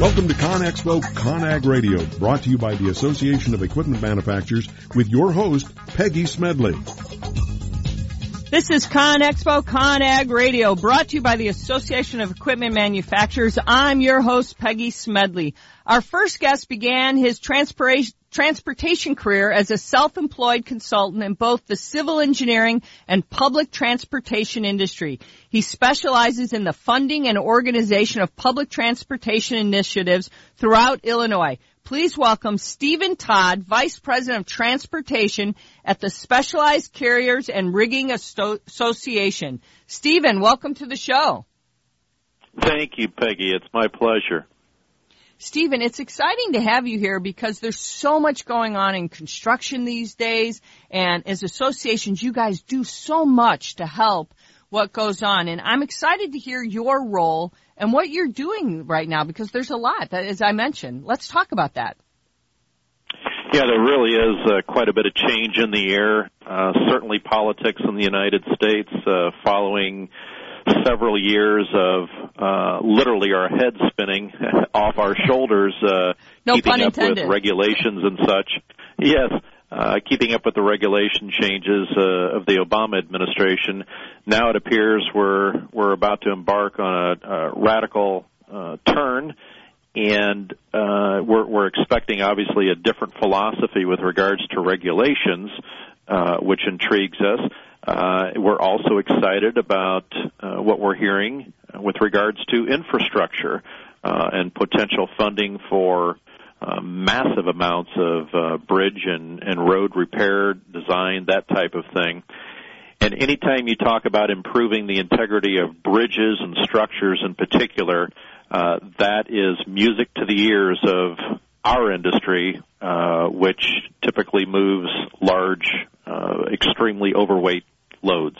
Welcome to ConExpo ConAg Radio, brought to you by the Association of Equipment Manufacturers with your host, Peggy Smedley. This is ConExpo ConAg Radio, brought to you by the Association of Equipment Manufacturers. I'm your host, Peggy Smedley. Our first guest began his transportation career as a self-employed consultant in both the civil engineering and public transportation industry. He specializes in the funding and organization of public transportation initiatives throughout Illinois. Please welcome Stephen Todd, Vice President of Transportation at the Specialized Carriers and Rigging Association. Stephen, welcome to the show. Thank you, Peggy. It's my pleasure. Stephen, it's exciting to have you here because there's so much going on in construction these days. And as associations, you guys do so much to help what goes on. And I'm excited to hear your role and what you're doing right now because there's a lot, as I mentioned. Let's talk about that. Yeah, there really is uh, quite a bit of change in the air. Uh, certainly, politics in the United States uh, following several years of uh, literally our heads spinning off our shoulders, uh, no keeping up with regulations and such. Yes, uh, keeping up with the regulation changes uh, of the Obama administration. Now it appears we're we're about to embark on a, a radical uh, turn, and uh, we're, we're expecting obviously a different philosophy with regards to regulations, uh, which intrigues us. Uh, we're also excited about uh, what we're hearing with regards to infrastructure uh, and potential funding for uh, massive amounts of uh, bridge and, and road repair, design, that type of thing. And anytime you talk about improving the integrity of bridges and structures in particular, uh, that is music to the ears of our industry, uh, which typically moves large, uh, extremely overweight loads,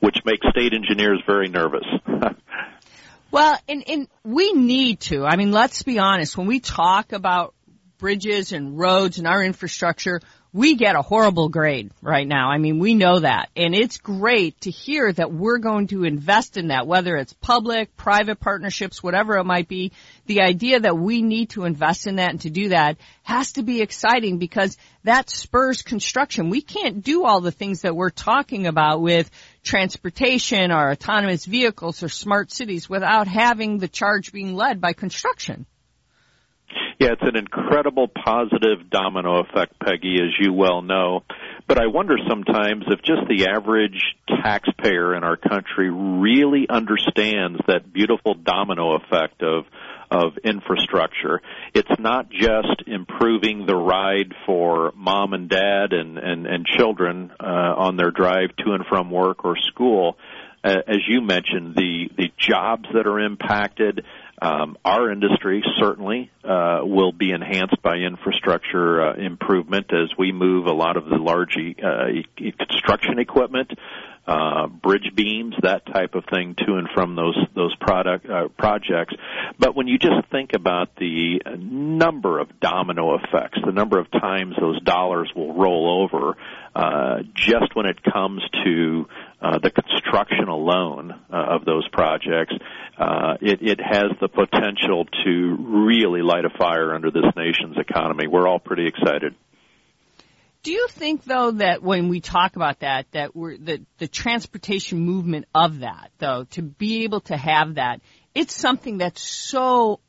which makes state engineers very nervous. well, and, and we need to. I mean, let's be honest. When we talk about bridges and roads and our infrastructure, we get a horrible grade right now. I mean, we know that. And it's great to hear that we're going to invest in that, whether it's public, private partnerships, whatever it might be. The idea that we need to invest in that and to do that has to be exciting because that spurs construction. We can't do all the things that we're talking about with transportation or autonomous vehicles or smart cities without having the charge being led by construction. Yeah, it's an incredible positive domino effect, Peggy, as you well know. But I wonder sometimes if just the average taxpayer in our country really understands that beautiful domino effect of of infrastructure. It's not just improving the ride for mom and dad and and, and children uh, on their drive to and from work or school. Uh, as you mentioned, the the jobs that are impacted, um, our industry certainly uh, will be enhanced by infrastructure uh, improvement as we move a lot of the large uh, e- construction equipment, uh, bridge beams, that type of thing, to and from those those product uh, projects. But when you just think about the number of domino effects, the number of times those dollars will roll over, uh, just when it comes to uh, the construction alone uh, of those projects, uh, it, it has the potential to really light a fire under this nation's economy. We're all pretty excited. Do you think though that when we talk about that, that we're the the transportation movement of that though, to be able to have that, it's something that's so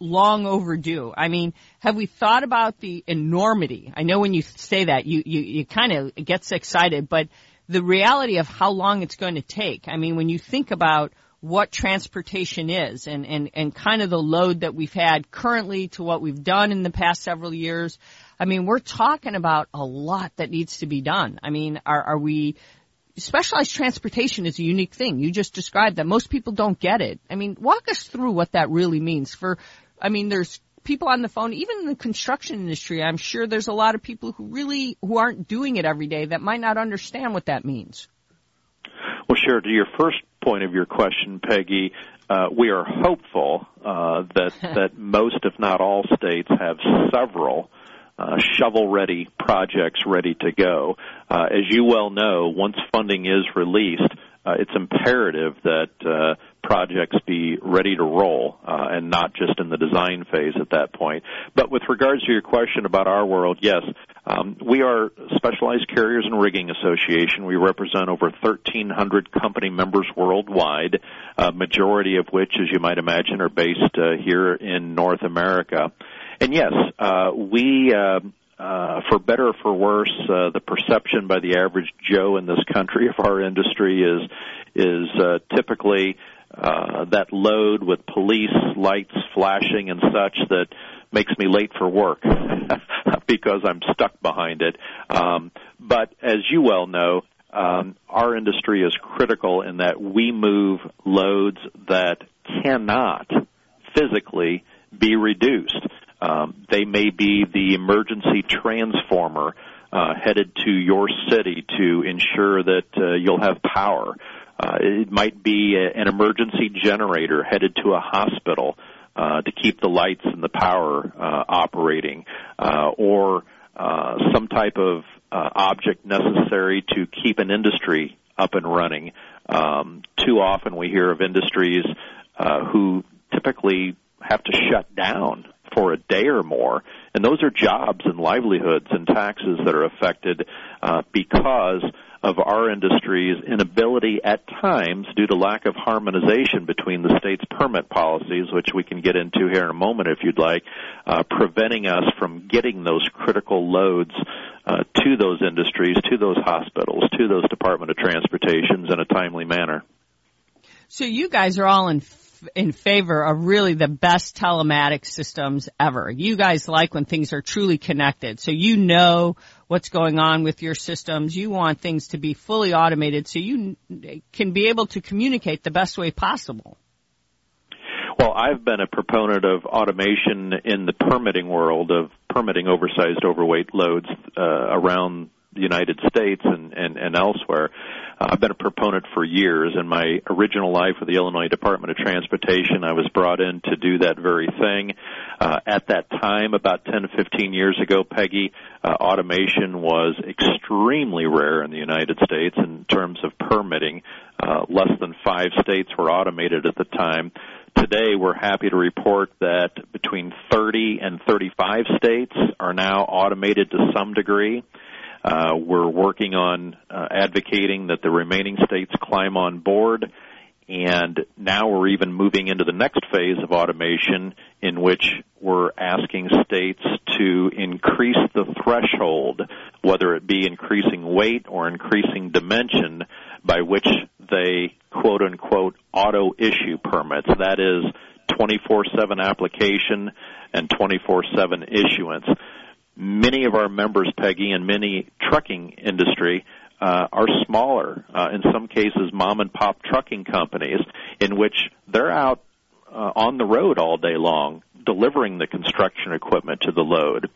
long overdue. I mean, have we thought about the enormity? I know when you say that, you you, you kind of gets excited, but the reality of how long it's going to take. I mean, when you think about what transportation is and, and, and kind of the load that we've had currently to what we've done in the past several years. I mean, we're talking about a lot that needs to be done. I mean, are, are we, specialized transportation is a unique thing. You just described that. Most people don't get it. I mean, walk us through what that really means for, I mean, there's people on the phone, even in the construction industry, I'm sure there's a lot of people who really, who aren't doing it every day that might not understand what that means. Well, sure. To your first point of your question, Peggy, uh, we are hopeful uh, that that most, if not all, states have several uh, shovel-ready projects ready to go. Uh, as you well know, once funding is released, uh, it's imperative that uh, projects be ready to roll uh, and not just in the design phase at that point. But with regards to your question about our world, yes, um, we are Specialized Carriers and Rigging Association. We represent over 1,300 company members worldwide, uh, majority of which, as you might imagine, are based uh, here in North America. And yes, uh, we uh, uh, for better or for worse, uh, the perception by the average Joe in this country of our industry is is uh, typically uh, that load with police lights flashing and such that makes me late for work because I'm stuck behind it. Um, but as you well know, um, our industry is critical in that we move loads that cannot physically be reduced. Um, they may be the emergency transformer uh, headed to your city to ensure that uh, you'll have power. Uh, it might be a, an emergency generator headed to a hospital uh, to keep the lights and the power uh, operating, uh, or uh, some type of uh, object necessary to keep an industry up and running. Um, too often we hear of industries uh, who typically have to shut down for a day or more, and those are jobs and livelihoods and taxes that are affected uh, because of our industry's inability at times, due to lack of harmonization between the state's permit policies, which we can get into here in a moment if you'd like, uh, preventing us from getting those critical loads uh, to those industries, to those hospitals, to those Department of Transportations in a timely manner. So you guys are all in in favor of really the best telematics systems ever. You guys like when things are truly connected. So you know what's going on with your systems. You want things to be fully automated so you can be able to communicate the best way possible. Well, I've been a proponent of automation in the permitting world of permitting oversized overweight loads uh, around the United States and, and, and elsewhere. Uh, I've been a proponent for years. In my original life with the Illinois Department of Transportation, I was brought in to do that very thing. Uh, at that time, about 10 to 15 years ago, Peggy, uh, automation was extremely rare in the United States in terms of permitting. Uh, less than five states were automated at the time. Today, we're happy to report that between 30 and 35 states are now automated to some degree. Uh, we're working on uh, advocating that the remaining states climb on board, and now we're even moving into the next phase of automation in which we're asking states to increase the threshold, whether it be increasing weight or increasing dimension, by which they quote unquote auto issue permits. That is 24-7 application and 24-7 issuance many of our members, Peggy, and many trucking industry uh, are smaller, uh, in some cases, mom and pop trucking companies, in which they're out uh, on the road all day long delivering the construction equipment to the load.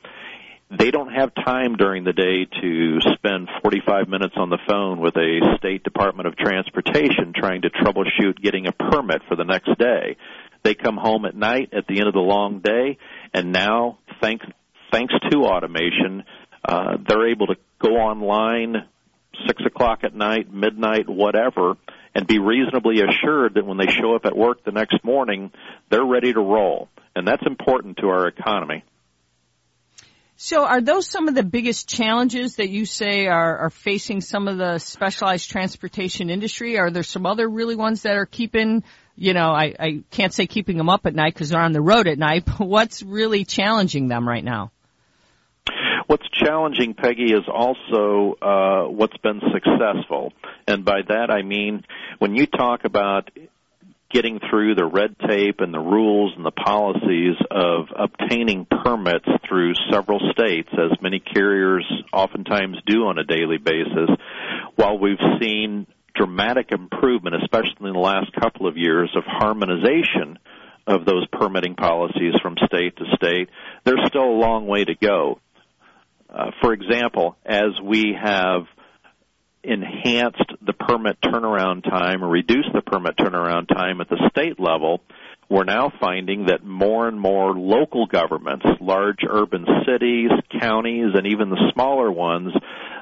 They don't have time during the day to spend 45 minutes on the phone with a state department of transportation trying to troubleshoot getting a permit for the next day. They come home at night at the end of the long day, and now, thanks thanks to automation, uh, they're able to go online six o'clock at night, midnight, whatever, and be reasonably assured that when they show up at work the next morning, they're ready to roll. And that's important to our economy. So are those some of the biggest challenges that you say are, are facing some of the specialized transportation industry? Are there some other really ones that are keeping, you know, I, I can't say keeping them up at night because they're on the road at night, but what's really challenging them right now? What's challenging, Peggy, is also uh, what's been successful. And by that I mean when you talk about getting through the red tape and the rules and the policies of obtaining permits through several states, as many carriers oftentimes do on a daily basis, while we've seen dramatic improvement, especially in the last couple of years, of harmonization of those permitting policies from state to state, there's still a long way to go. Uh, for example, as we have enhanced the permit turnaround time or reduced the permit turnaround time at the state level, we're now finding that more and more local governments, large urban cities, counties, and even the smaller ones,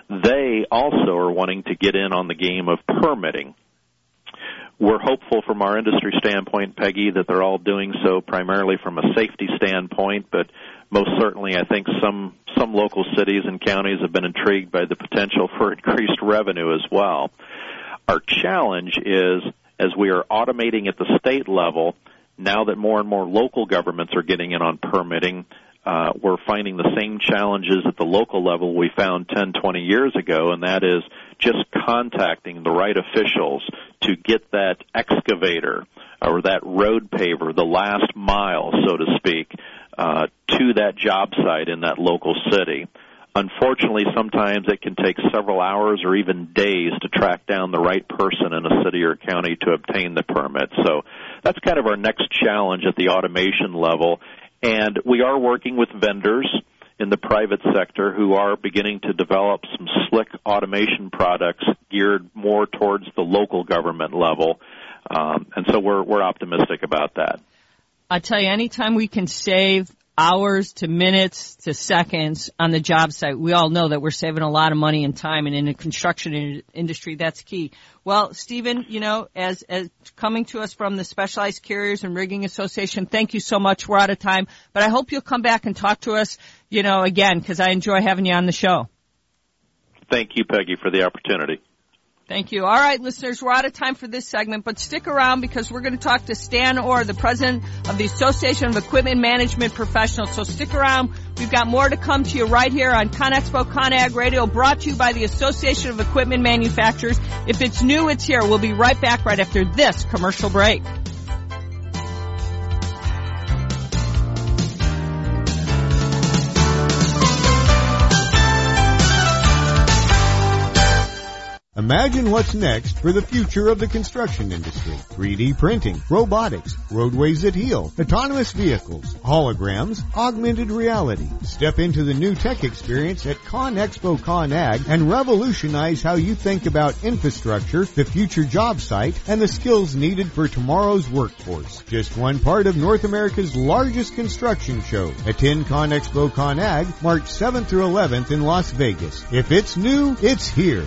they also are wanting to get in on the game of permitting. we're hopeful from our industry standpoint, Peggy, that they're all doing so primarily from a safety standpoint, but most certainly I think some some local cities and counties have been intrigued by the potential for increased revenue as well. Our challenge is as we are automating at the state level, now that more and more local governments are getting in on permitting, uh, we're finding the same challenges at the local level we found 10, 20 years ago, and that is just contacting the right officials to get that excavator or that road paver, the last mile, so to speak, uh, to that job site in that local city. Unfortunately, sometimes it can take several hours or even days to track down the right person in a city or county to obtain the permit. So that's kind of our next challenge at the automation level. And we are working with vendors in the private sector who are beginning to develop some slick automation products geared more towards the local government level. Um, and so we're, we're optimistic about that. I tell you, anytime we can save hours to minutes to seconds on the job site. We all know that we're saving a lot of money and time and in the construction in- industry, that's key. Well, Stephen, you know, as, as coming to us from the Specialized Carriers and Rigging Association, thank you so much. We're out of time, but I hope you'll come back and talk to us, you know, again, because I enjoy having you on the show. Thank you, Peggy, for the opportunity. Thank you. All right, listeners, we're out of time for this segment, but stick around because we're going to talk to Stan Orr, the president of the Association of Equipment Management Professionals. So stick around. We've got more to come to you right here on ConExpo ConAg Radio, brought to you by the Association of Equipment Manufacturers. If it's new, it's here. We'll be right back right after this commercial break. Imagine what's next for the future of the construction industry. 3D printing, robotics, roadways that heal, autonomous vehicles, holograms, augmented reality. Step into the new tech experience at ConExpo ConAg and revolutionize how you think about infrastructure, the future job site, and the skills needed for tomorrow's workforce. Just one part of North America's largest construction show. Attend ConExpo ConAg March 7th through 11th in Las Vegas. If it's new, it's here.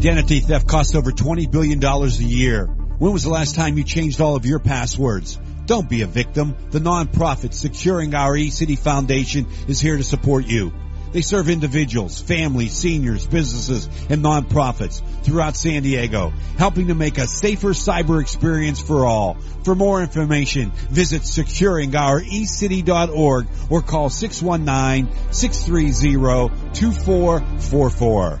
Identity theft costs over $20 billion a year. When was the last time you changed all of your passwords? Don't be a victim. The nonprofit Securing Our eCity Foundation is here to support you. They serve individuals, families, seniors, businesses, and nonprofits throughout San Diego, helping to make a safer cyber experience for all. For more information, visit securingourecity.org or call 619-630-2444.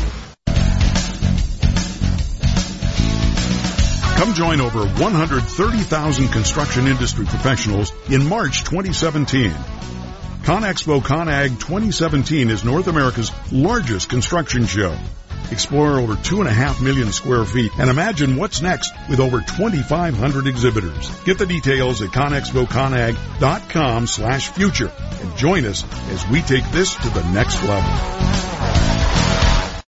Come join over 130,000 construction industry professionals in March 2017. ConExpo ConAg 2017 is North America's largest construction show. Explore over two and a half million square feet and imagine what's next with over 2,500 exhibitors. Get the details at conexpoconag.com slash future and join us as we take this to the next level.